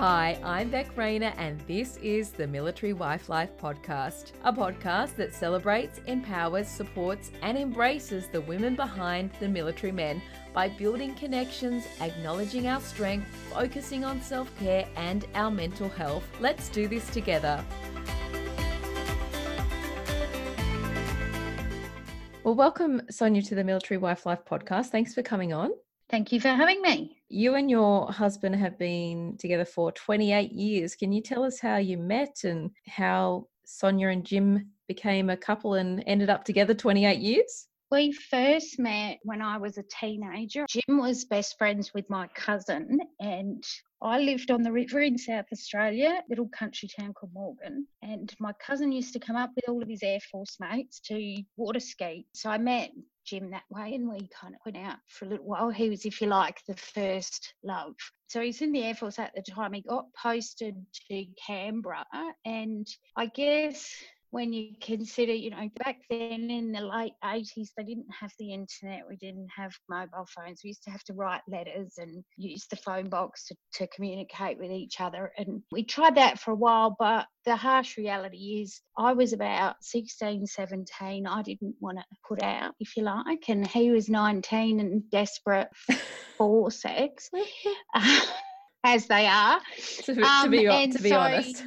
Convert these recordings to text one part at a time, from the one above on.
Hi, I'm Beck Rayner, and this is the Military Wife Life Podcast, a podcast that celebrates, empowers, supports, and embraces the women behind the military men by building connections, acknowledging our strength, focusing on self care and our mental health. Let's do this together. Well, welcome, Sonia, to the Military Wife Life podcast. Thanks for coming on. Thank you for having me. You and your husband have been together for 28 years. Can you tell us how you met and how Sonia and Jim became a couple and ended up together 28 years? We first met when I was a teenager. Jim was best friends with my cousin, and I lived on the river in South Australia, little country town called Morgan. And my cousin used to come up with all of his Air Force mates to water ski. So I met Jim that way, and we kind of went out for a little while. He was, if you like, the first love. So he's in the Air Force at the time. He got posted to Canberra, and I guess when you consider, you know, back then in the late 80s, they didn't have the internet, we didn't have mobile phones. We used to have to write letters and use the phone box to, to communicate with each other. And we tried that for a while, but the harsh reality is I was about 16, 17. I didn't want to put out, if you like, and he was 19 and desperate for sex. as they are. To, to um, be, to be so, honest.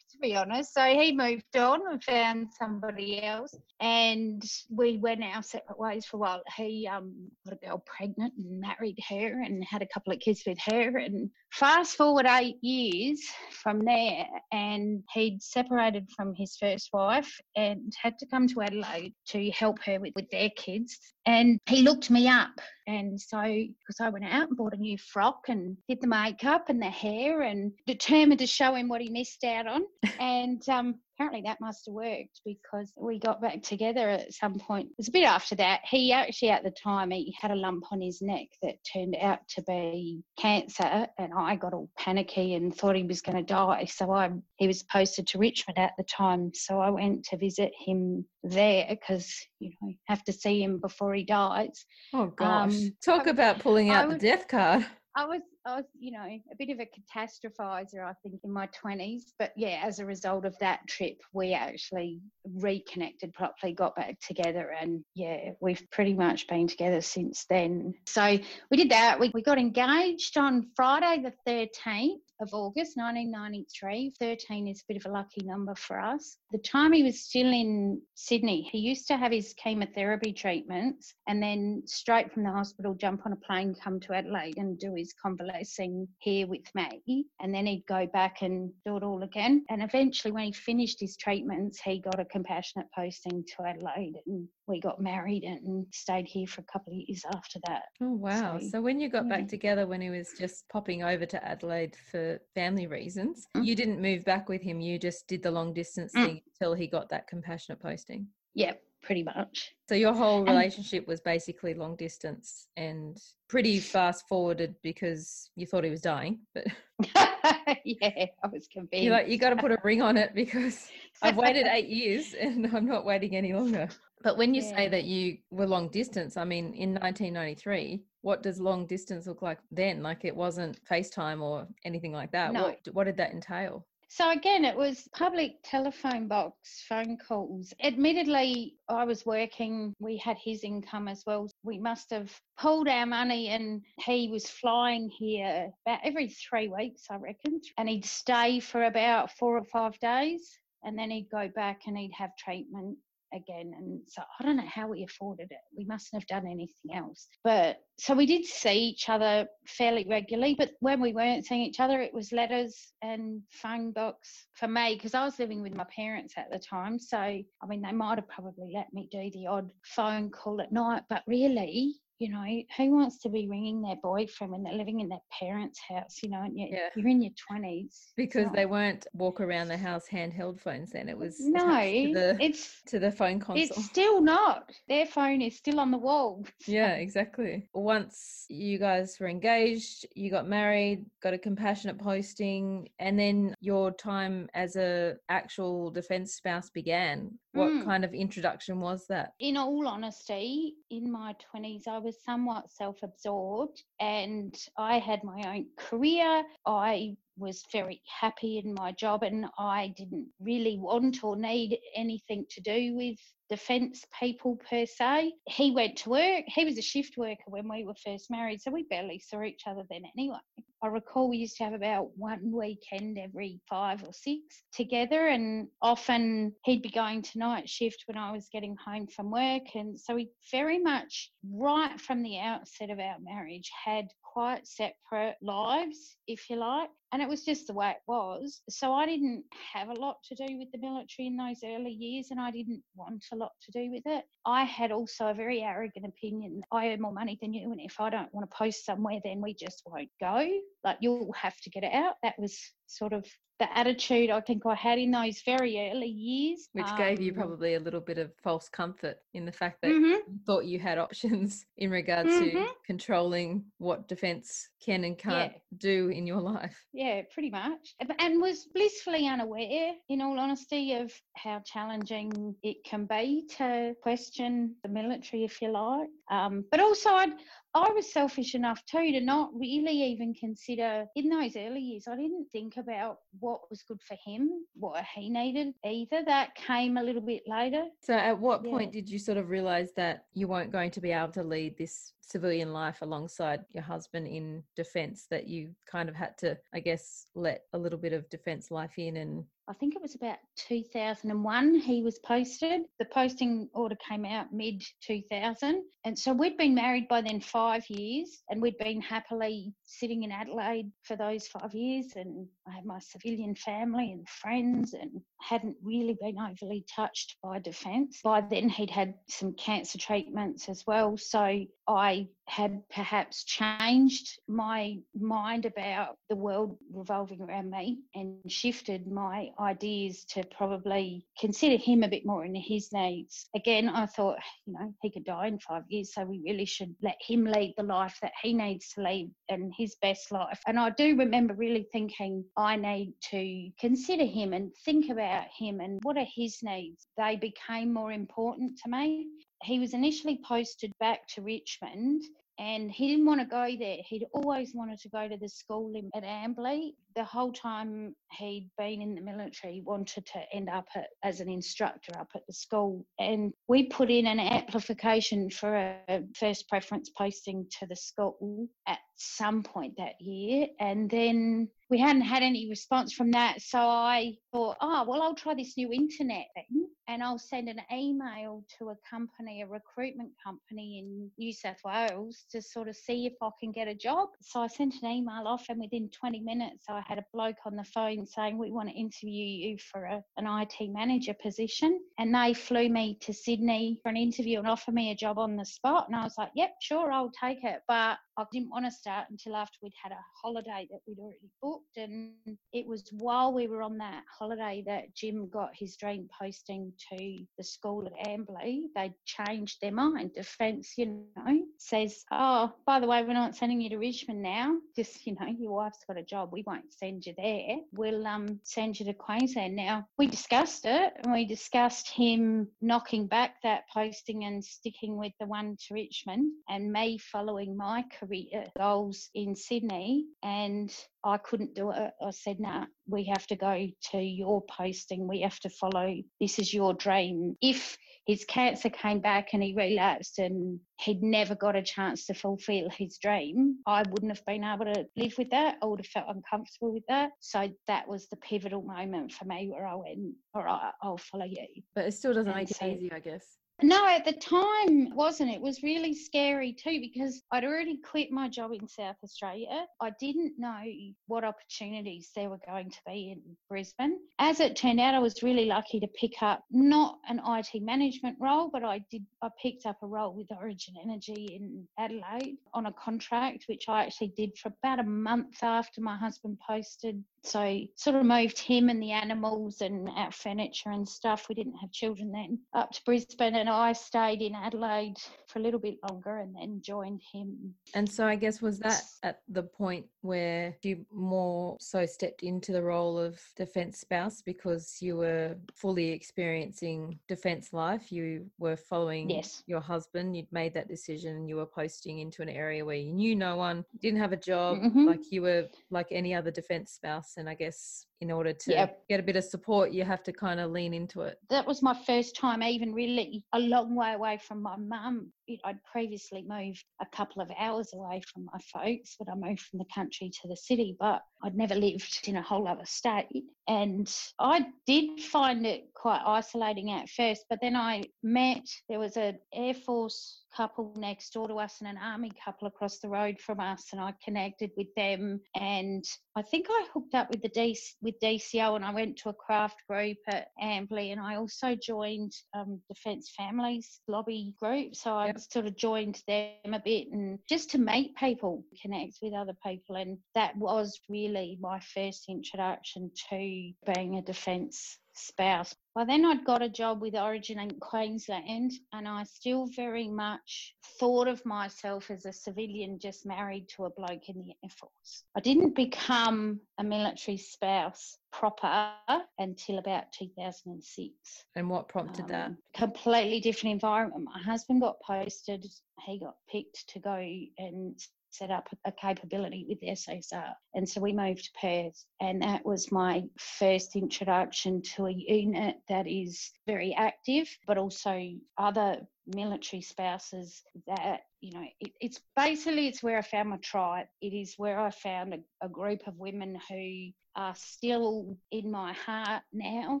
Be honest. So he moved on and found somebody else, and we went our separate ways for a while. He um, got a girl pregnant and married her and had a couple of kids with her. And fast forward eight years from there, and he'd separated from his first wife and had to come to Adelaide to help her with, with their kids. And he looked me up. And so, because I went out and bought a new frock and did the makeup and the hair and determined to show him what he missed out on. and um, apparently that must have worked because we got back together at some point. It was a bit after that. He actually, at the time, he had a lump on his neck that turned out to be cancer, and I got all panicky and thought he was going to die. So I, he was posted to Richmond at the time. So I went to visit him there because you know have to see him before he dies. Oh gosh! Um, Talk I, about pulling out the death card. I was I was, you know, a bit of a catastrophizer, I think, in my 20s. But yeah, as a result of that trip, we actually reconnected properly, got back together, and yeah, we've pretty much been together since then. So we did that. We, we got engaged on Friday, the 13th of August 1993. 13 is a bit of a lucky number for us. The time he was still in Sydney, he used to have his chemotherapy treatments and then straight from the hospital jump on a plane, come to Adelaide and do his convalescing here with me. And then he'd go back and do it all again. And eventually, when he finished his treatments, he got a compassionate posting to Adelaide and we got married and stayed here for a couple of years after that. Oh, wow. So, so when you got yeah. back together, when he was just popping over to Adelaide for family reasons, mm. you didn't move back with him. You just did the long distance mm. thing until he got that compassionate posting. Yep, pretty much. So your whole relationship and, was basically long distance and pretty fast forwarded because you thought he was dying, but yeah, I was convinced. You're like, you got to put a ring on it because I've waited eight years and I'm not waiting any longer. But when you yeah. say that you were long distance, I mean, in 1993, what does long distance look like then? Like it wasn't FaceTime or anything like that. No. What, what did that entail? So again, it was public telephone box phone calls. Admittedly, I was working. We had his income as well. We must have pulled our money, and he was flying here about every three weeks, I reckon. And he'd stay for about four or five days, and then he'd go back and he'd have treatment again. And so I don't know how we afforded it. We mustn't have done anything else. But so we did see each other fairly regularly. But when we weren't seeing each other, it was letters and phone books for me because I was living with my parents at the time. So, I mean, they might have probably let me do the odd phone call at night. But really, you know, who wants to be ringing their boyfriend when they're living in their parents' house, you know, and yet yeah. you're in your 20s? Because they weren't walk around the house handheld phones then. It was no, to the, it's to the phone console. It's still not. Their phone is still on the wall. Yeah, exactly. Once you guys were engaged, you got married, got a compassionate posting, and then your time as a actual defense spouse began. What mm. kind of introduction was that? In all honesty, in my 20s, I was was somewhat self absorbed and I had my own career. I was very happy in my job and I didn't really want or need anything to do with defence people per se. He went to work. He was a shift worker when we were first married, so we barely saw each other then anyway. I recall we used to have about one weekend every five or six together, and often he'd be going to night shift when I was getting home from work. And so we very much, right from the outset of our marriage, had quite separate lives, if you like. And it was just the way it was. So I didn't have a lot to do with the military in those early years, and I didn't want a lot to do with it. I had also a very arrogant opinion I earn more money than you, and if I don't want to post somewhere, then we just won't go. Like, you'll have to get it out. That was sort of the attitude I think I had in those very early years. Which um, gave you um, probably a little bit of false comfort in the fact that mm-hmm. you thought you had options in regard mm-hmm. to controlling what defence can and can't yeah. do in your life. Yeah, pretty much. And was blissfully unaware, in all honesty, of how challenging it can be to question the military, if you like. Um, but also, I'd, I was selfish enough too to not really even consider in those early years. I didn't think about what was good for him, what he needed either. That came a little bit later. So, at what yeah. point did you sort of realize that you weren't going to be able to lead this civilian life alongside your husband in defense? That you kind of had to, I guess, let a little bit of defense life in and I think it was about 2001 he was posted. The posting order came out mid 2000. And so we'd been married by then five years and we'd been happily sitting in Adelaide for those five years. And I had my civilian family and friends and hadn't really been overly touched by defence. By then he'd had some cancer treatments as well. So I had perhaps changed my mind about the world revolving around me and shifted my ideas to probably consider him a bit more in his needs. Again, I thought, you know, he could die in five years, so we really should let him lead the life that he needs to lead and his best life. And I do remember really thinking, I need to consider him and think about him and what are his needs. They became more important to me he was initially posted back to Richmond and he didn't want to go there. He'd always wanted to go to the school in, at Amberley. The whole time he'd been in the military, he wanted to end up at, as an instructor up at the school. And we put in an application for a first preference posting to the school at some point that year. And then we hadn't had any response from that. So I thought, oh, well, I'll try this new internet thing and I'll send an email to a company, a recruitment company in New South Wales to sort of see if I can get a job. So I sent an email off, and within 20 minutes, I had a bloke on the phone saying, We want to interview you for a, an IT manager position. And they flew me to Sydney for an interview and offered me a job on the spot. And I was like, Yep, sure, I'll take it. But I didn't want to start until after we'd had a holiday that we'd already booked. And it was while we were on that holiday that Jim got his dream posting to the school at Amberley. They changed their mind. Defence, you know, says, Oh, by the way, we're not sending you to Richmond now. Just, you know, your wife's got a job. We won't send you there. We'll um, send you to Queensland. Now, we discussed it and we discussed him knocking back that posting and sticking with the one to Richmond and me following my career goals in Sydney and I couldn't do it. I said, nah, we have to go to your posting. We have to follow, this is your dream. If his cancer came back and he relapsed and he'd never got a chance to fulfill his dream, I wouldn't have been able to live with that. I would have felt uncomfortable with that. So that was the pivotal moment for me where I went, all right, I'll follow you. But it still doesn't and make so, it easy, I guess. No, at the time wasn't. It was really scary too because I'd already quit my job in South Australia. I didn't know what opportunities there were going to be in Brisbane. As it turned out, I was really lucky to pick up not an IT management role, but I did I picked up a role with Origin Energy in Adelaide on a contract, which I actually did for about a month after my husband posted So sort of moved him and the animals and our furniture and stuff. We didn't have children then up to Brisbane and I stayed in Adelaide for a little bit longer and then joined him. And so I guess was that at the point where you more so stepped into the role of defence spouse because you were fully experiencing defence life? You were following yes. your husband, you'd made that decision you were posting into an area where you knew no one, didn't have a job, mm-hmm. like you were like any other defence spouse. And I guess in order to yep. get a bit of support, you have to kind of lean into it. That was my first time, even really a long way away from my mum. I'd previously moved a couple of hours away from my folks, but I moved from the country to the city, but I'd never lived in a whole other state. And I did find it quite isolating at first, but then I met, there was an Air Force couple next door to us and an army couple across the road from us, and I connected with them. And I think I hooked up with the DC, with DCO, and I went to a craft group at Amberley, and I also joined um, Defence Families lobby group. So I yep. Sort of joined them a bit, and just to meet people, connect with other people, and that was really my first introduction to being a defence spouse. By then, I'd got a job with Origin in Queensland, and I still very much thought of myself as a civilian just married to a bloke in the Air Force. I didn't become a military spouse proper until about 2006. And what prompted um, that? Completely different environment. My husband got posted, he got picked to go and set up a capability with SASR. And so we moved to Perth, and that was my first introduction to a unit that is very active, but also other military spouses that you know it, it's basically it's where i found my tribe. It is where i found a, a group of women who are still in my heart now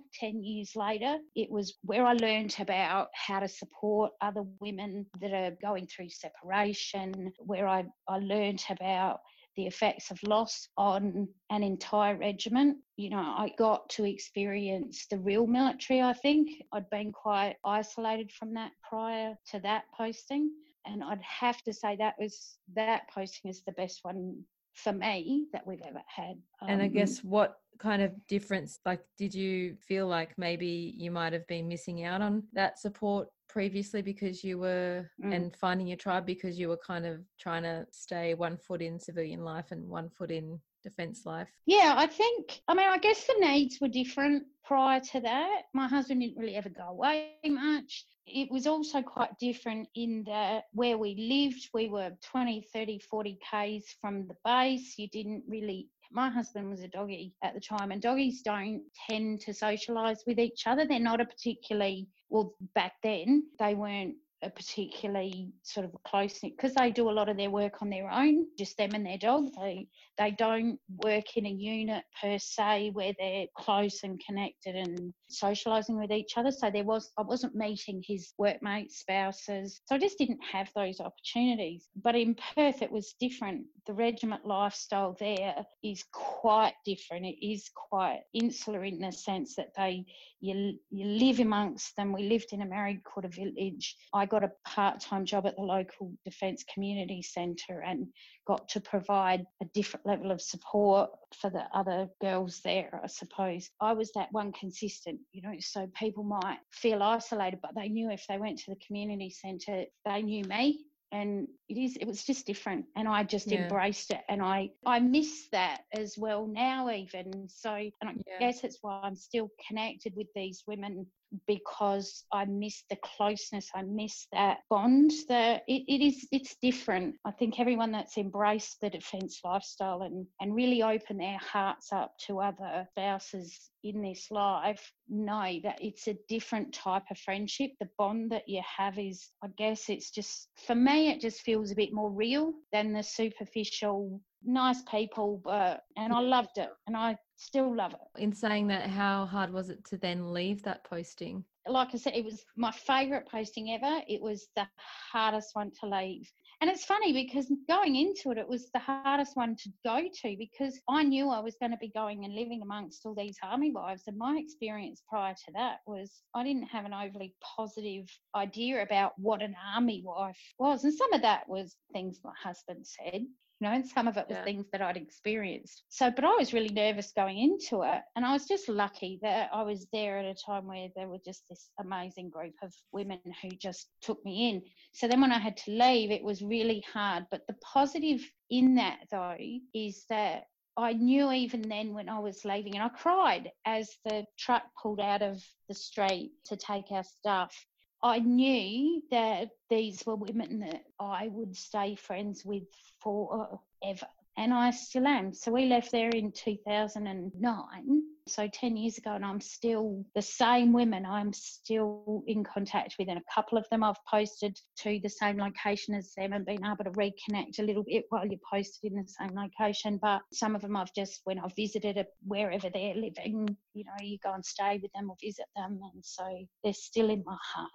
10 years later. It was where i learned about how to support other women that are going through separation where i, I learned about the effects of loss on an entire regiment. You know, I got to experience the real military, I think. I'd been quite isolated from that prior to that posting. And I'd have to say that was that posting is the best one for me that we've ever had. Um, and I um, guess what kind of difference, like, did you feel like maybe you might have been missing out on that support previously because you were mm. and finding your tribe because you were kind of trying to stay one foot in civilian life and one foot in defence life? Yeah, I think, I mean, I guess the needs were different prior to that. My husband didn't really ever go away much. It was also quite different in that where we lived, we were 20, 30, 40 Ks from the base. You didn't really my husband was a doggy at the time, and doggies don't tend to socialise with each other. They're not a particularly, well, back then, they weren't a particularly sort of close because they do a lot of their work on their own, just them and their dog. They they don't work in a unit per se where they're close and connected and socialising with each other. So there was I wasn't meeting his workmates, spouses. So I just didn't have those opportunities. But in Perth it was different. The regiment lifestyle there is quite different. It is quite insular in the sense that they you you live amongst them. We lived in a married quarter village. I got a part time job at the local Defence Community Centre and got to provide a different level of support for the other girls there, I suppose. I was that one consistent, you know, so people might feel isolated, but they knew if they went to the community centre, they knew me and it is it was just different and i just yeah. embraced it and i i miss that as well now even so and i yeah. guess it's why i'm still connected with these women because I miss the closeness, I miss that bond. That it, it is it's different. I think everyone that's embraced the defence lifestyle and, and really open their hearts up to other spouses in this life know that it's a different type of friendship. The bond that you have is, I guess, it's just, for me, it just feels a bit more real than the superficial, nice people. But, and I loved it and I still love it. In saying that, how hard was it to then leave that posting? Like I said, it was my favourite posting ever. It was the hardest one to leave. And it's funny because going into it, it was the hardest one to go to because I knew I was going to be going and living amongst all these army wives. And my experience prior to that was I didn't have an overly positive idea about what an army wife was. And some of that was things my husband said you know, and some of it was yeah. things that I'd experienced. So, but I was really nervous going into it. And I was just lucky that I was there at a time where there were just this amazing group of women who just took me in. So then when I had to leave, it was really hard. But the positive in that, though, is that I knew even then when I was leaving, and I cried as the truck pulled out of the street to take our stuff. I knew that these were women that I would stay friends with forever. And I still am. So we left there in 2009, so 10 years ago, and I'm still the same women I'm still in contact with. And a couple of them I've posted to the same location as them and been able to reconnect a little bit while you're posted in the same location. But some of them I've just, when I've visited a, wherever they're living, you know, you go and stay with them or visit them. And so they're still in my heart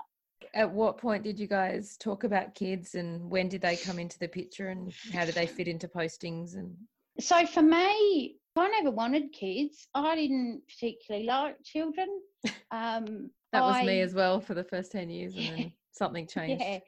at what point did you guys talk about kids and when did they come into the picture and how did they fit into postings and? So for me i never wanted kids. I didn't particularly like children. Um that was I, me as well for the first 10 years and then something changed. Yeah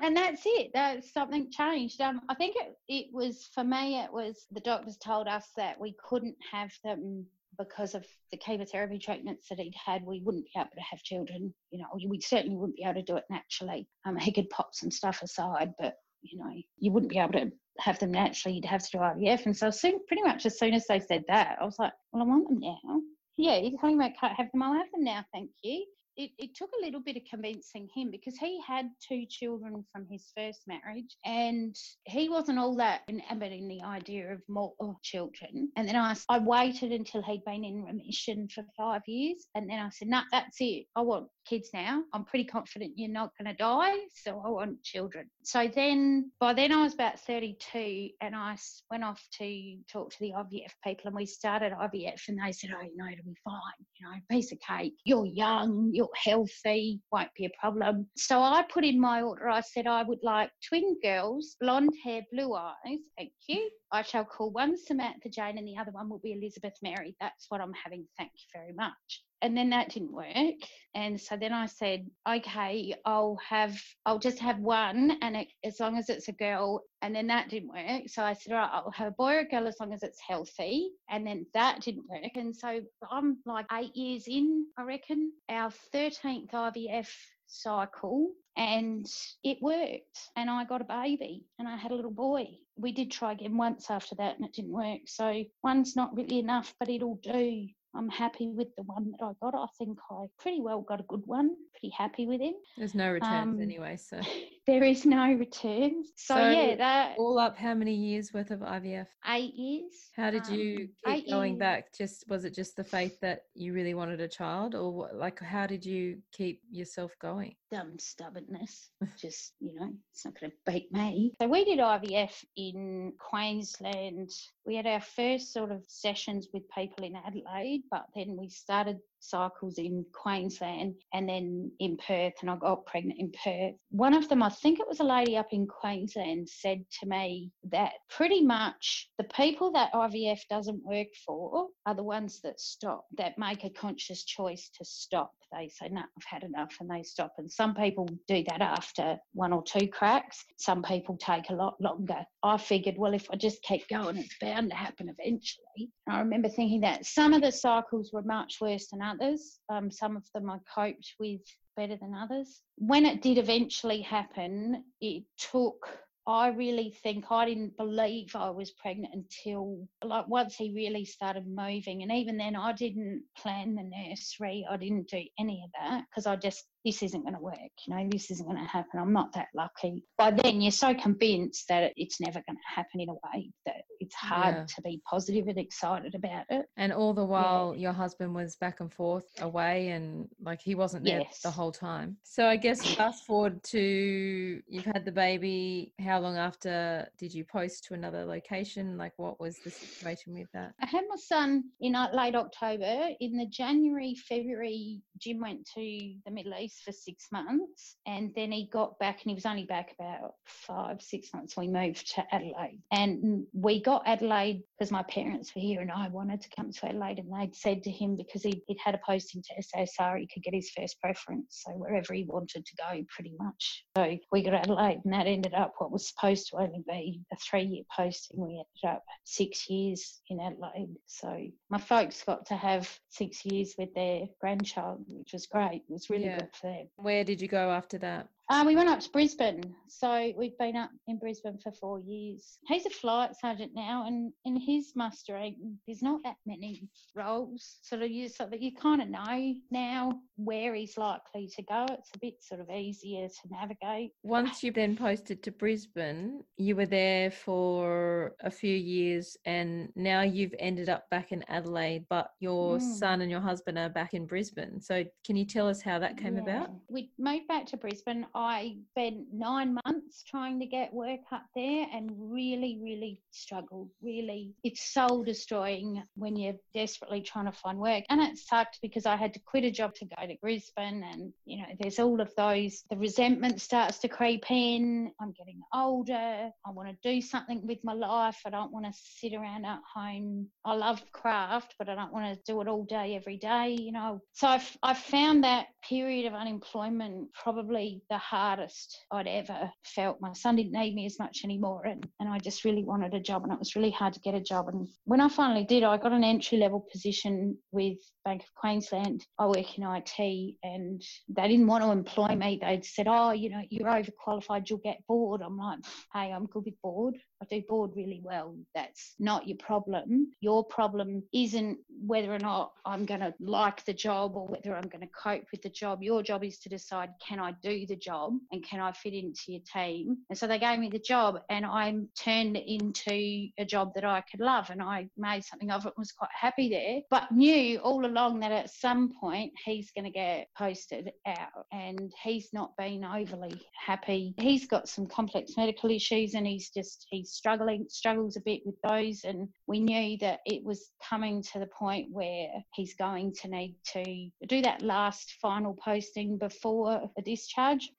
and that's it. That's something changed. Um, i think it, it was for me it was the doctors told us that we couldn't have them because of the chemotherapy treatments that he'd had, we wouldn't be able to have children. You know, we certainly wouldn't be able to do it naturally. Um, he could pop some stuff aside, but you know, you wouldn't be able to have them naturally. You'd have to do IVF. And so soon, pretty much as soon as they said that, I was like, well, I want them now. Yeah, you're talking about can't have them. I'll have them now, thank you it, it took a little bit of convincing him because he had two children from his first marriage and he wasn't all that enamored in the idea of more children. And then I, I waited until he'd been in remission for five years. And then I said, no, nah, that's it. I want kids now. I'm pretty confident you're not going to die. So I want children. So then, by then I was about 32 and I went off to talk to the IVF people and we started IVF and they said, oh, you know, it'll be fine. You know, piece of cake. You're young. You're healthy, won't be a problem. So I put in my order, I said I would like twin girls, blonde hair, blue eyes. Thank you. I shall call one Samantha Jane and the other one will be Elizabeth Mary. That's what I'm having. Thank you very much and then that didn't work and so then i said okay i'll have i'll just have one and it, as long as it's a girl and then that didn't work. So i said all right i'll have a boy or a girl as long as it's healthy and then that didn't work. And so i'm like eight years in i reckon our 13th ivf cycle and it worked and i got a baby and i had a little boy. We did try again once after that and it didn't work. So one's not really enough but it'll do I'm happy with the one that I got. I think I pretty well got a good one. Pretty happy with him. There's no returns um, anyway, so there is no returns. So, so, yeah, that all up. How many years worth of IVF? Eight years. How did you um, keep going years. back? Just was it just the faith that you really wanted a child, or what, like how did you keep yourself going? Dumb stubbornness. just you know, it's not going to beat me. So we did IVF in Queensland. We had our first sort of sessions with people in Adelaide, but then we started cycles in Queensland and then in Perth, and I got pregnant in Perth. One of them, I think it was a lady up in Queensland, said to me that pretty much the people that IVF doesn't work for are the ones that stop, that make a conscious choice to stop. They say, No, I've had enough, and they stop. And some people do that after one or two cracks, some people take a lot longer. I figured, well, if I just keep going, it's bound to happen eventually. I remember thinking that some of the cycles were much worse than others. Um, some of them I coped with better than others. When it did eventually happen, it took I really think I didn't believe I was pregnant until like once he really started moving. And even then, I didn't plan the nursery. I didn't do any of that because I just this isn't going to work. You know, this isn't going to happen. I'm not that lucky. By then, you're so convinced that it's never going to happen in a way that it's hard yeah. to be positive and excited about it. And all the while, yeah. your husband was back and forth away and like he wasn't there yes. the whole time. So I guess fast forward to you've had the baby. How long after did you post to another location? Like, what was the situation with that? I had my son in uh, late October. In the January, February, Jim went to the Middle East for six months and then he got back and he was only back about five, six months. We moved to Adelaide and we got Adelaide because my parents were here and I wanted to come to Adelaide and they'd said to him because he'd, he'd had a posting to SASR, he could get his first preference. So wherever he wanted to go, pretty much. So we got Adelaide and that ended up what was supposed to only be a three year posting. We ended up six years in Adelaide. So my folks got to have six years with their grandchild, which was great. It was really yeah. good them. Where did you go after that? Uh, we went up to Brisbane. So we've been up in Brisbane for four years. He's a flight sergeant now, and in his mustering, there's not that many roles. Sort of you, so that you kind of know now where he's likely to go. It's a bit sort of easier to navigate. Once you then posted to Brisbane, you were there for a few years, and now you've ended up back in Adelaide, but your mm. son and your husband are back in Brisbane. So can you tell us how that came yeah. about? We moved back to Brisbane. I spent nine months trying to get work up there and really, really struggled. Really, it's soul destroying when you're desperately trying to find work. And it sucked because I had to quit a job to go to Brisbane. And, you know, there's all of those, the resentment starts to creep in. I'm getting older. I want to do something with my life. I don't want to sit around at home. I love craft, but I don't want to do it all day, every day, you know. So I've, I found that period of unemployment probably the hardest I'd ever felt. My son didn't need me as much anymore, and, and I just really wanted a job, and it was really hard to get a job. And when I finally did, I got an entry level position with Bank of Queensland. I work in IT, and they didn't want to employ me. They'd said, "Oh, you know, you're overqualified. You'll get bored." I'm like, "Hey, I'm good with bored. I do bored really well. That's not your problem. Your problem isn't whether or not I'm going to like the job or whether I'm going to cope with the job. Your job is to decide can I do the job and can I fit into your team? And so they gave me the job and I turned it into a job that I could love and I made something of it and was quite happy there, but knew all along that at some point he's going to get posted out and he's not been overly happy. He's got some complex medical issues and he's just, he's struggling struggles a bit with those and we knew that it was coming to the point where he's going to need to do that last final posting before a discharge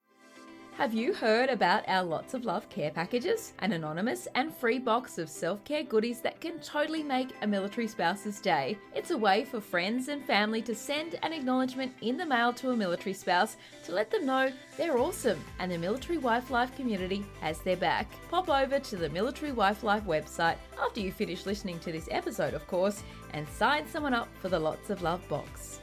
have you heard about our Lots of Love care packages? An anonymous and free box of self care goodies that can totally make a military spouse's day. It's a way for friends and family to send an acknowledgement in the mail to a military spouse to let them know they're awesome and the Military Wife Life community has their back. Pop over to the Military Wife Life website after you finish listening to this episode, of course, and sign someone up for the Lots of Love box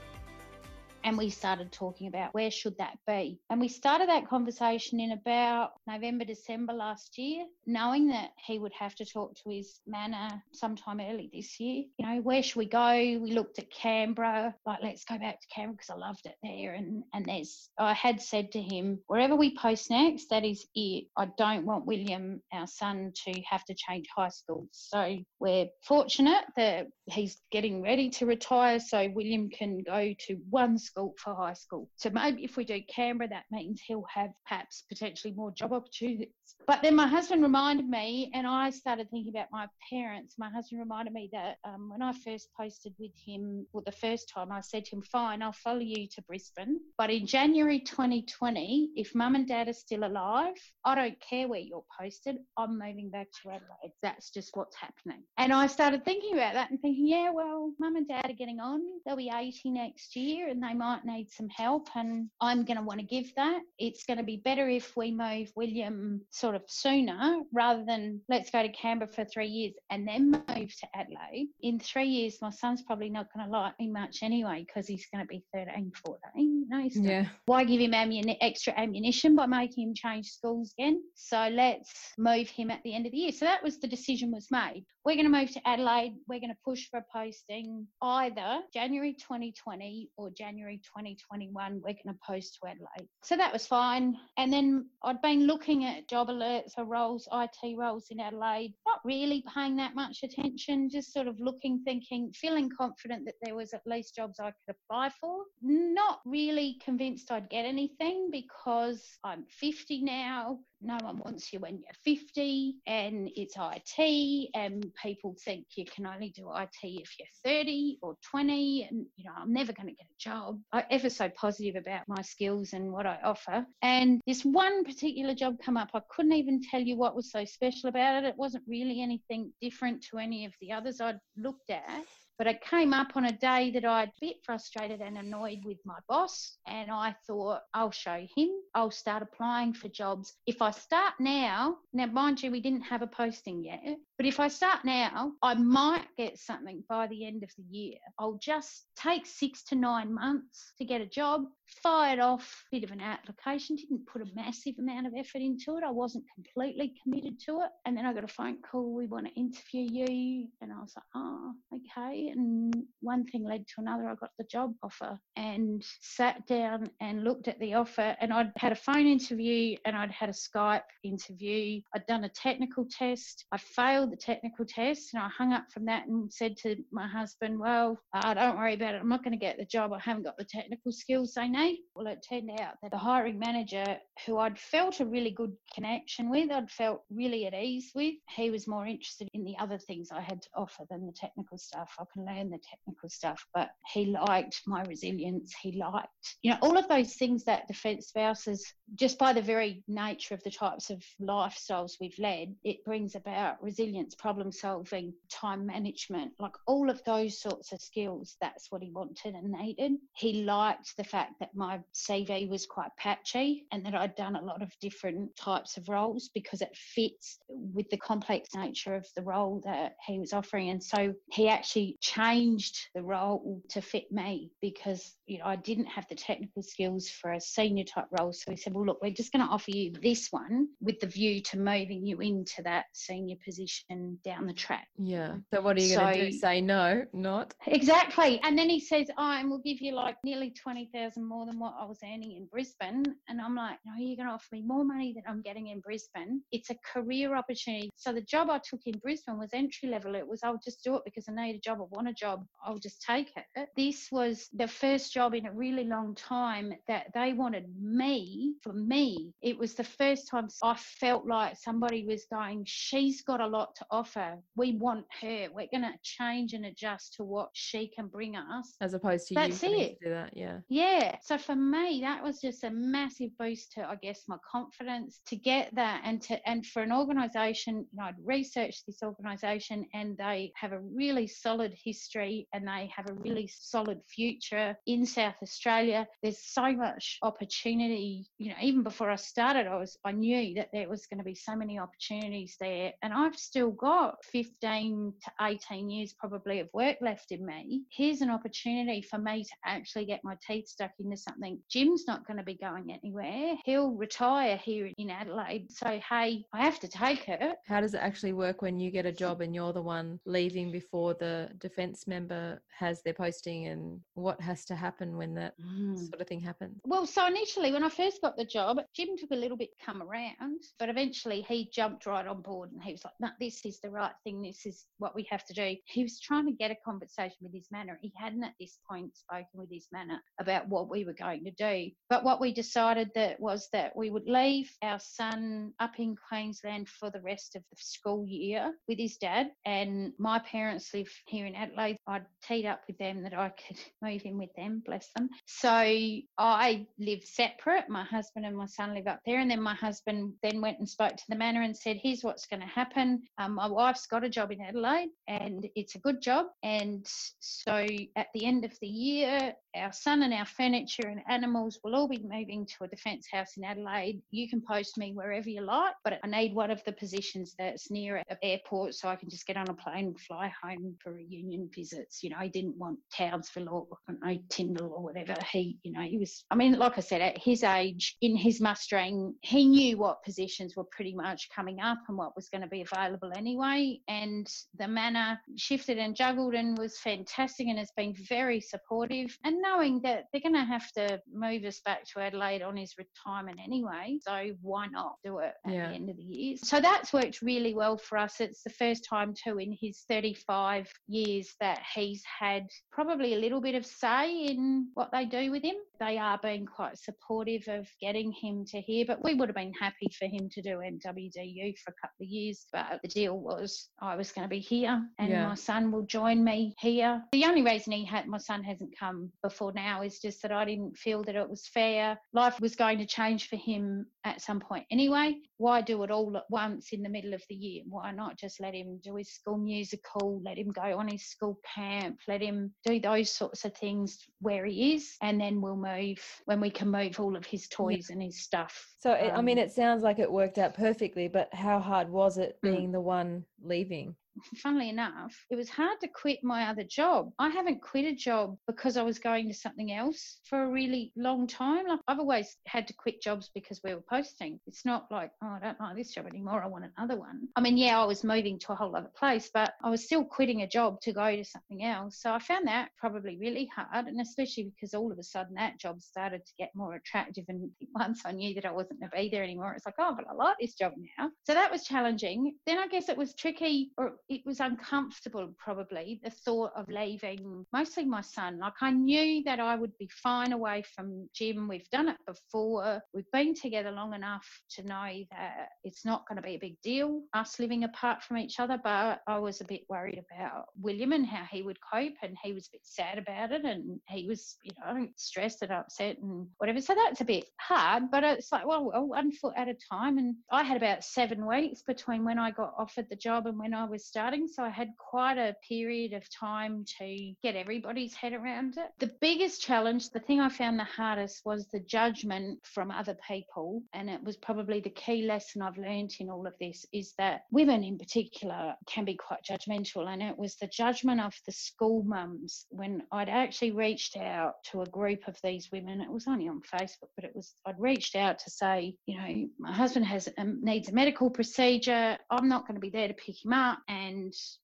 and we started talking about where should that be. And we started that conversation in about november december last year knowing that he would have to talk to his manor sometime early this year. You know where should we go? We looked at canberra like let's go back to canberra because i loved it there. And and there's i had said to him wherever we post next that is it. I don't want william our son to have to change high schools so we're fortunate that he's getting ready to retire so william can go to one school for high school. So maybe if we do Canberra, that means he'll have perhaps potentially more job opportunities. But then my husband reminded me, and I started thinking about my parents. My husband reminded me that um, when I first posted with him, well, the first time I said to him, Fine, I'll follow you to Brisbane. But in January 2020, if mum and dad are still alive, I don't care where you're posted, I'm moving back to Adelaide. That's just what's happening. And I started thinking about that and thinking, yeah, well, mum and dad are getting on. They'll be 80 next year and they might need some help. And I'm going to want to give that. It's going to be better if we move William sort of sooner rather than let's go to Canberra for three years and then move to Adelaide. In three years, my son's probably not going to like me much anyway because he's going to be 13, 14. No, yeah. Why give him ammuni- extra ammunition by making him change schools again? So let's move him at the end of the year. So that was the decision was made. We're going to move to Adelaide. We're going to push for a posting either January 2020 or January 2021. We're going to post to Adelaide. So that was fine. And then I'd been looking at job alerts for roles, IT roles in Adelaide, not really paying that much attention, just sort of looking, thinking, feeling confident that there was at least jobs I could apply for. Not really convinced I'd get anything because I'm 50 now no one wants you when you're 50 and it's IT and people think you can only do IT if you're 30 or 20 and you know I'm never going to get a job. I'm ever so positive about my skills and what I offer. And this one particular job come up, I couldn't even tell you what was so special about it. It wasn't really anything different to any of the others I'd looked at. But it came up on a day that I'd a bit frustrated and annoyed with my boss. And I thought, I'll show him. I'll start applying for jobs. If I start now, now, mind you, we didn't have a posting yet, but if I start now, I might get something by the end of the year. I'll just take six to nine months to get a job, fired off a bit of an application, didn't put a massive amount of effort into it. I wasn't completely committed to it. And then I got a phone call, we want to interview you. And I was like, oh, okay. And one thing led to another. I got the job offer and sat down and looked at the offer. And I'd had a phone interview and I'd had a Skype interview. I'd done a technical test. I failed the technical test and I hung up from that and said to my husband, well, uh, don't worry about it. I'm not going to get the job. I haven't got the technical skills they need. Well, it turned out that the hiring manager, who I'd felt a really good connection with, I'd felt really at ease with, he was more interested in the other things I had to offer than the technical stuff. I can learn the technical stuff, but he liked my resilience. He liked, you know, all of those things that defence spouses, just by the very nature of the types of lifestyles we've led, it brings about resilience, problem solving, time management, like all of those sorts of skills. That's what he wanted and needed. He liked the fact that my CV was quite patchy and that I'd done a lot of different types of roles because it fits with the complex nature of the role that he was offering. And so he actually changed the role to fit me because you know I didn't have the technical skills for a senior type role. So he said, Well look, we're just gonna offer you this one with the view to moving you into that senior position down the track. Yeah. So what are you gonna do? Say no, not? Exactly. And then he says, Oh, and we'll give you like nearly twenty thousand more than what I was earning in Brisbane. And I'm like, No, you're gonna offer me more money than I'm getting in Brisbane. It's a career opportunity. So the job I took in Brisbane was entry level. It was I'll just do it because I need a job. I want a job. I'll just take it. This was the first job in a really long time that they wanted me for me. It was the first time I felt like somebody was going, She's got a lot to offer. We want her. We're going to change and adjust to what she can bring us. As opposed to That's you it. to do that. Yeah. Yeah. So for me, that was just a massive boost to, I guess, my confidence to get that and to, and for an organization, you know, I'd researched this organization and they have a really solid history and they have a really solid future in South Australia. There's so much opportunity. You know, even before I started, I was I knew that there was going to be so many opportunities there, and I've still got 15 to 18 years probably of work left in me. Here's an opportunity for me to actually get my teeth stuck into something. Jim's not going to be going anywhere. He'll retire here in Adelaide. So hey, I have to take her. How does it actually work when you get a job and you're the one leaving before the defence member has their posting and what has to happen when that mm. sort of thing happens? Well, so initially when I first got the job, Jim took a little bit come around, but eventually he jumped right on board and he was like, no, this is the right thing. This is what we have to do. He was trying to get a conversation with his manor. He hadn't at this point spoken with his manor about what we were going to do. But what we decided that was that we would leave our son up in Queensland for the rest of the school year with his dad. And my parents live here in Adelaide. I'd teed up with them that I could move in with them, bless them. So I live separate. My husband and my son live up there. And then my husband then went and spoke to the manor and said, here's what's going to happen. Um, my wife's got a job in Adelaide and it's a good job. And so at the end of the year, our son and our furniture and animals will all be moving to a defence house in Adelaide. You can post me wherever you like, but I need one of the positions that's near an airport so I can just get on a plane and fly home for reunion visits. You know, I didn't want Townsville or know, Tindal or whatever. He, you know, he was, I mean, like I said, at his age, in his mustering, he knew what positions were pretty much coming up and what was going to be available anyway. And the manor shifted and juggled and was fantastic and has been very supportive. And knowing that they're going to have to move us back to Adelaide on his retirement anyway, so why not do it at yeah. the end of the year? So that's worked really well for us. It's the first time too in his 35 years that he's had probably a little bit of say in what they do with him. They are being quite supportive of getting him to here, but we would have been happy for him to do MWDU for a couple of years. But the deal was I was going to be here and yeah. my son will join me here. The only reason he had my son hasn't come before now is just that I didn't feel that it was fair. Life was going to change for him at some point anyway. Why do it all at once in the middle of the year? Why not just let him do his school musical, let him go on his school camp, let him do those sorts of things where he is, and then we'll move when we can move all of his toys yeah. and his stuff. So, um, I mean, um, it sounds like it worked out perfectly, but how hard was it mm. being the one leaving? Funnily enough, it was hard to quit my other job. I haven't quit a job because I was going to something else for a really long time. Like I've always had to quit jobs because we were posting. It's not like, oh, I don't like this job anymore. I want another one. I mean, yeah, I was moving to a whole other place, but I was still quitting a job to go to something else. So I found that probably really hard. And especially because all of a sudden that job started to get more attractive. And once I knew that I wasn't going to be there anymore, it's like, oh, but I like this job now. So that was challenging. Then I guess it was tricky or it was uncomfortable, probably, the thought of mm. leaving mostly my son. Like I knew that I would be fine away from Jim. We've done it before. We've been together long enough to know that it's not going to be a big deal, us living apart from each other. But I was a bit worried about William and how he would cope. And he was a bit sad about it. And he was, you know, stressed and upset and whatever. So that's a bit hard. But it's like, well, well one foot at a time. And I had about seven weeks between when I got offered the job and when I was starting. So I had quite a period of time to get everybody's head around it. The biggest challenge, the thing I found the hardest was the judgment from other people. And it was probably the key lesson I've learned in all of this is that women in particular can be quite judgmental. And it was the judgment of the school mums when I'd actually reached out to a group of these women. It was only on Facebook, but it was, I'd reached out to say, you know, my husband has um, needs a medical procedure. I'm not going to be there to pick him up. And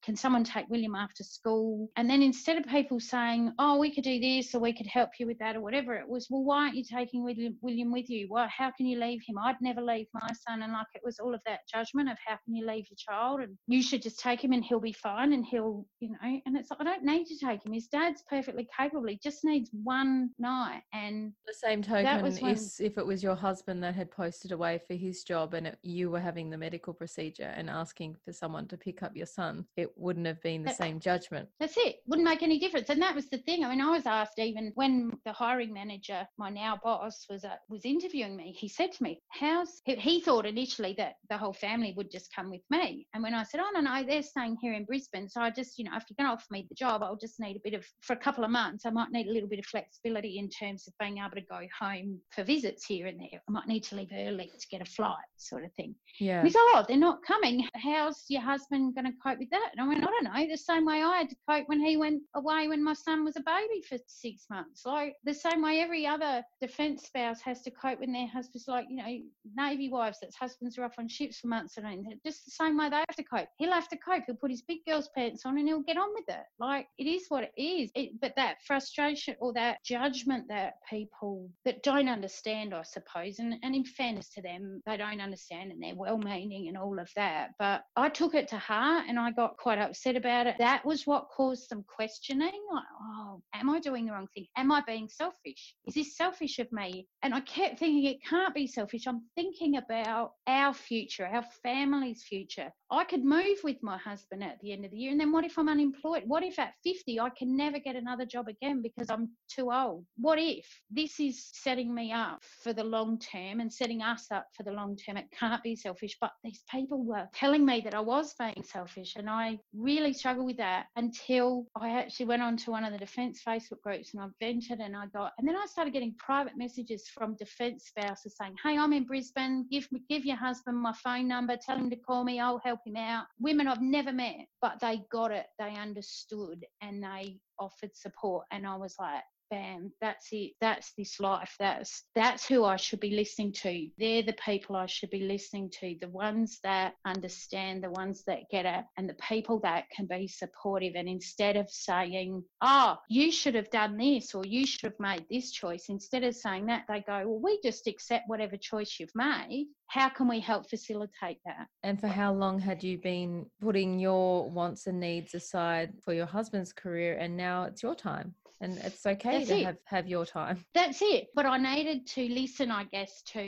can someone take William after school? And then instead of people saying, oh, we could do this or we could help you with that or whatever, it was, well, why aren't you taking William, with you? Well, how can you leave him? I'd never leave my son. And like it was all of that judgment of how can you leave your child? And you should just take him and he'll be fine and he'll, you know, and it's like, I don't need to take him. His dad's perfectly capable. He just needs one night. And the same token when, is if it was your husband that had posted away for his job and it, you were having the medical procedure and asking for someone to pick up your son, it wouldn't have been the that, same judgment. That's it. Wouldn't make any difference. And that was the thing. I mean, I was asked even when the hiring manager, my now boss, was uh, was interviewing me. He said to me, "How's?" He, he thought initially that the whole family would just come with me. And when I said, "Oh no, no, they're staying here in Brisbane," so I just, you know, if you're going to offer me the job, I'll just need a bit of for a couple of months. I might need a little bit of flexibility in terms of being able to go home for visits here and there. I might need to leave early to get a flight, sort of thing. Yeah. And he's like, "Oh, they're not coming. How's your husband going to cope with that?" And I went, "I don't know. The same way I had to cope when he went away when my son was a baby for six months. Like the same way every other defence spouse has to cope when their husband's like, you know, Navy wives that's husbands are off on ships for months and just the same way they have to cope. He'll have to cope. He'll put his big girl's pants on and he'll get on with it. Like it is what it is. It, but that frustration or that judgment that people that don't understand, I suppose, and, and in fairness to them, they don't understand and they're well meaning and all of that. But I took it to heart and I got quite upset about it. That was what caused some questioning. Like, oh, am I doing the wrong thing? Am I being selfish? Is this selfish of me? And I kept thinking it can't be selfish. I'm thinking about our future, our family's future. I could move with my husband at the end of the year. And then what if I'm unemployed? What if at 50 I can never get another job again because I'm too old? What if this is setting me up for the long term and setting us up for the long term? It can't be selfish. But these people were telling me that I was being selfish. And I really struggled with that until I actually went on to one of the defence Facebook groups and I ventured and I got, and then I started getting private messages from defence spouses saying, Hey, I'm in Brisbane. Give me, give your husband my phone number. Tell him to call me. I'll help him out. Women I've never met, but they got it, they understood, and they offered support. And I was like, bam that's it that's this life that's that's who i should be listening to they're the people i should be listening to the ones that understand the ones that get it and the people that can be supportive and instead of saying oh you should have done this or you should have made this choice instead of saying that they go well we just accept whatever choice you've made how can we help facilitate that? And for how long had you been putting your wants and needs aside for your husband's career and now it's your time? And it's okay That's to it. have have your time. That's it. But I needed to listen, I guess, to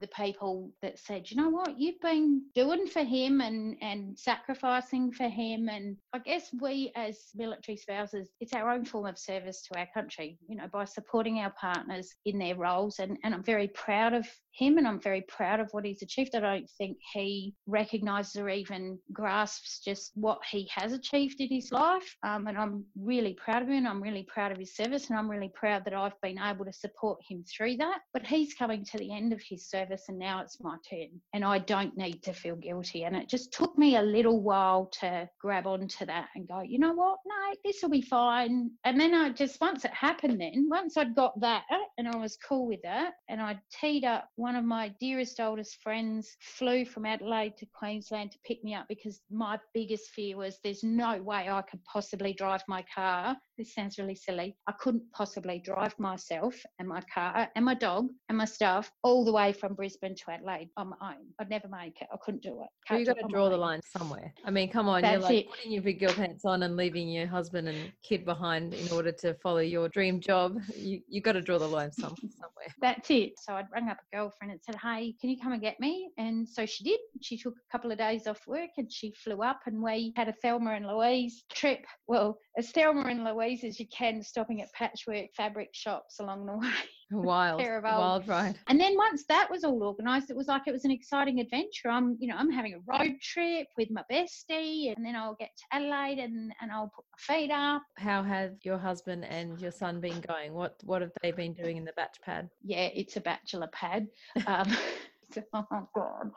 the people that said, you know what, you've been doing for him and and sacrificing for him, and I guess we as military spouses, it's our own form of service to our country. You know, by supporting our partners in their roles, and and I'm very proud of him, and I'm very proud of what he's achieved. I don't think he recognises or even grasps just what he has achieved in his life, um, and I'm really proud of him. I'm really proud of his service, and I'm really proud that I've been able to support him through that. But he's coming to the end of his service, and now it's my turn, and I don't need to feel guilty. And it just took me a little while to grab onto that and go, you know what? No, this will be fine. And then I just once it happened, then once I'd got that, and I was cool with that, and I teed up one of my dearest oldest friends flew from Adelaide to Queensland to pick me up because my biggest fear was there's no way I could possibly drive my car. This sounds really silly. I couldn't possibly drive myself and my car and my dog and my stuff all the way from Brisbane to Adelaide on my own. I'd never make it. I couldn't do it. Well, you got to draw the line somewhere. I mean, come on, you're like it. putting your big girl pants on and leaving your husband and kid behind in order to follow your dream job. You you got to draw the line some, somewhere. That's it. So I'd rung up a girlfriend and said, Hey, can you come and get me? And so she did. She took a couple of days off work and she flew up and we had a Thelma and Louise trip. Well, as Thelma and Louise as you can, stopping at patchwork fabric shops along the way. Wild, Pair of a old- wild ride. And then once that was all organised, it was like it was an exciting adventure. I'm, you know, I'm having a road trip with my bestie, and then I'll get to Adelaide and, and I'll put my feet up. How have your husband and your son been going? What what have they been doing in the batch pad? Yeah, it's a bachelor pad. Um, oh God.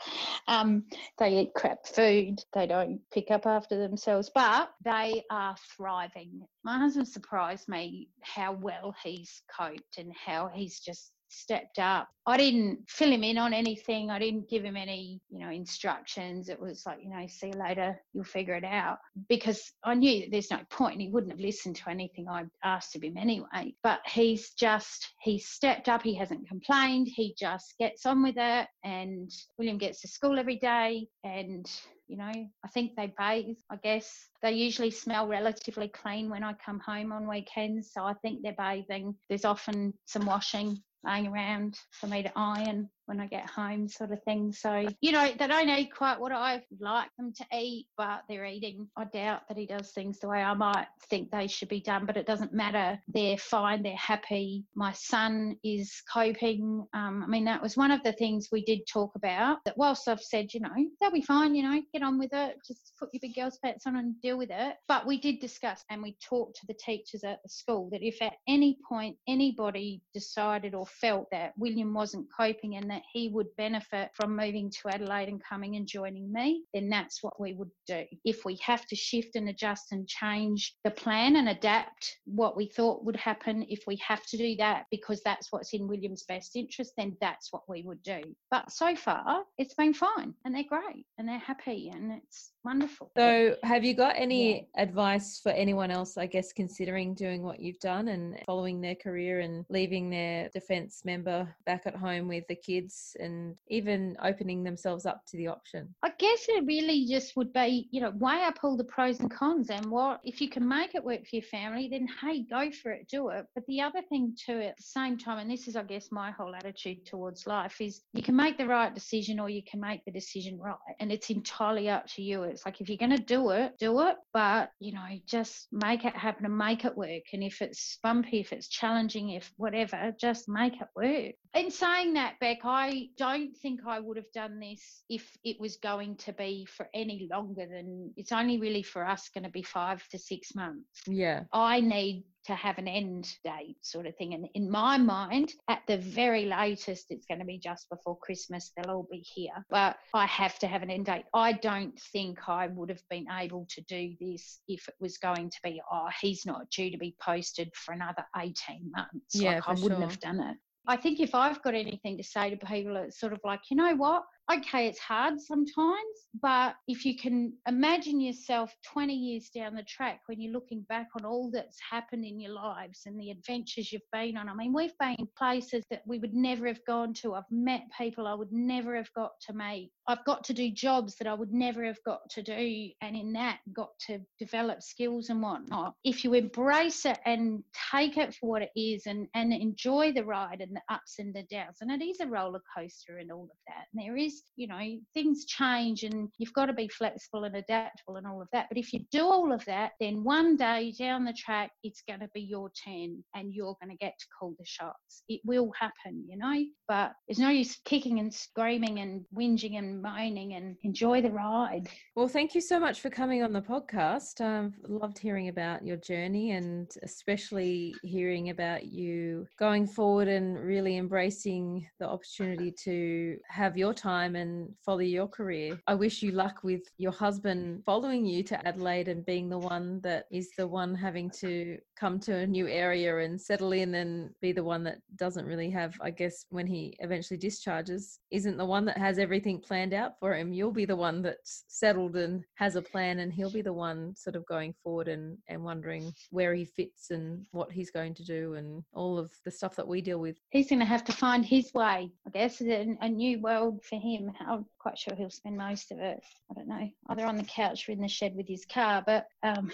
Um, they eat crap food. They don't pick up after themselves, but they are thriving. My husband surprised me how well he's coped and how he's just stepped up. I didn't fill him in on anything. I didn't give him any, you know, instructions. It was like, you know, see you later, you'll figure it out. Because I knew there's no point. He wouldn't have listened to anything I asked of him anyway. But he's just, he's stepped up. He hasn't complained. He just gets on with it. And William gets to school every day. And you know, I think they bathe, I guess. They usually smell relatively clean when I come home on weekends, so I think they're bathing. There's often some washing laying around for me to iron when I get home, sort of thing. So, you know, they don't eat quite what I like them to eat, but they're eating. I doubt that he does things the way I might think they should be done, but it doesn't matter. They're fine, they're happy. My son is coping. Um, I mean, that was one of the things we did talk about. That whilst I've said, you know, they'll be fine, you know, get on with it, just put your big girl's pants on and deal with it. But we did discuss and we talked to the teachers at the school that if at any point anybody decided or felt that William wasn't coping and that he would benefit from moving to Adelaide and coming and joining me, then that's what we would do. If we have to shift and adjust and change the plan and adapt what we thought would happen, if we have to do that because that's what's in William's best interest, then that's what we would do. But so far, it's been fine and they're great and they're happy and it's wonderful. So, have you got any advice for anyone else, I guess, considering doing what you've done and following their career and leaving their defence member back at home with the kids and even opening themselves up to the option? I guess it really just would be, you know, weigh up all the pros and cons and what if you can make it work for your family, then hey, go for it, do it. But the other thing too at the same time, and this is I guess my whole attitude towards life is you can make the right decision or you can make the decision right. And it's entirely up to you. It's like if you're gonna do it, do it. But, you know, just make it happen and make it work. And if it's bumpy, if it's challenging, if whatever, just make it work. In saying that, Beck, I don't think I would have done this if it was going to be for any longer than it's only really for us going to be five to six months. Yeah. I need to have an end date sort of thing. And in my mind, at the very latest, it's going to be just before Christmas. They'll all be here. But I have to have an end date. I don't think I would have been able to do this if it was going to be, oh, he's not due to be posted for another 18 months. Yeah, like I wouldn't sure. have done it. I think if I've got anything to say to people, it's sort of like, you know what? Okay, it's hard sometimes, but if you can imagine yourself 20 years down the track when you're looking back on all that's happened in your lives and the adventures you've been on. I mean, we've been places that we would never have gone to. I've met people I would never have got to meet. I've got to do jobs that I would never have got to do, and in that, got to develop skills and whatnot. If you embrace it and take it for what it is and, and enjoy the ride and the ups and the downs, and it is a roller coaster and all of that. And there is, you know, things change and you've got to be flexible and adaptable and all of that. But if you do all of that, then one day down the track, it's going to be your turn and you're going to get to call the shots. It will happen, you know, but there's no use kicking and screaming and whinging and moaning and enjoy the ride. Well, thank you so much for coming on the podcast. I've loved hearing about your journey and especially hearing about you going forward and really embracing the opportunity to have your time and follow your career. I wish you luck with your husband following you to Adelaide and being the one that is the one having to come to a new area and settle in and be the one that doesn't really have, I guess, when he eventually discharges, isn't the one that has everything planned out for him. You'll be the one that's settled and has a plan, and he'll be the one sort of going forward and, and wondering where he fits and what he's going to do and all of the stuff that we deal with. He's going to have to find his way, I guess, a, a new world for him. I'm quite sure he'll spend most of it, I don't know, either on the couch or in the shed with his car. But um,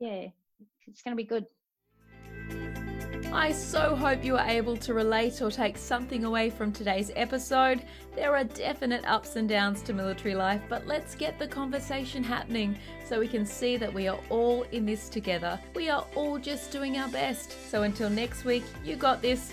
yeah, it's going to be good. I so hope you are able to relate or take something away from today's episode. There are definite ups and downs to military life, but let's get the conversation happening so we can see that we are all in this together. We are all just doing our best. So until next week, you got this.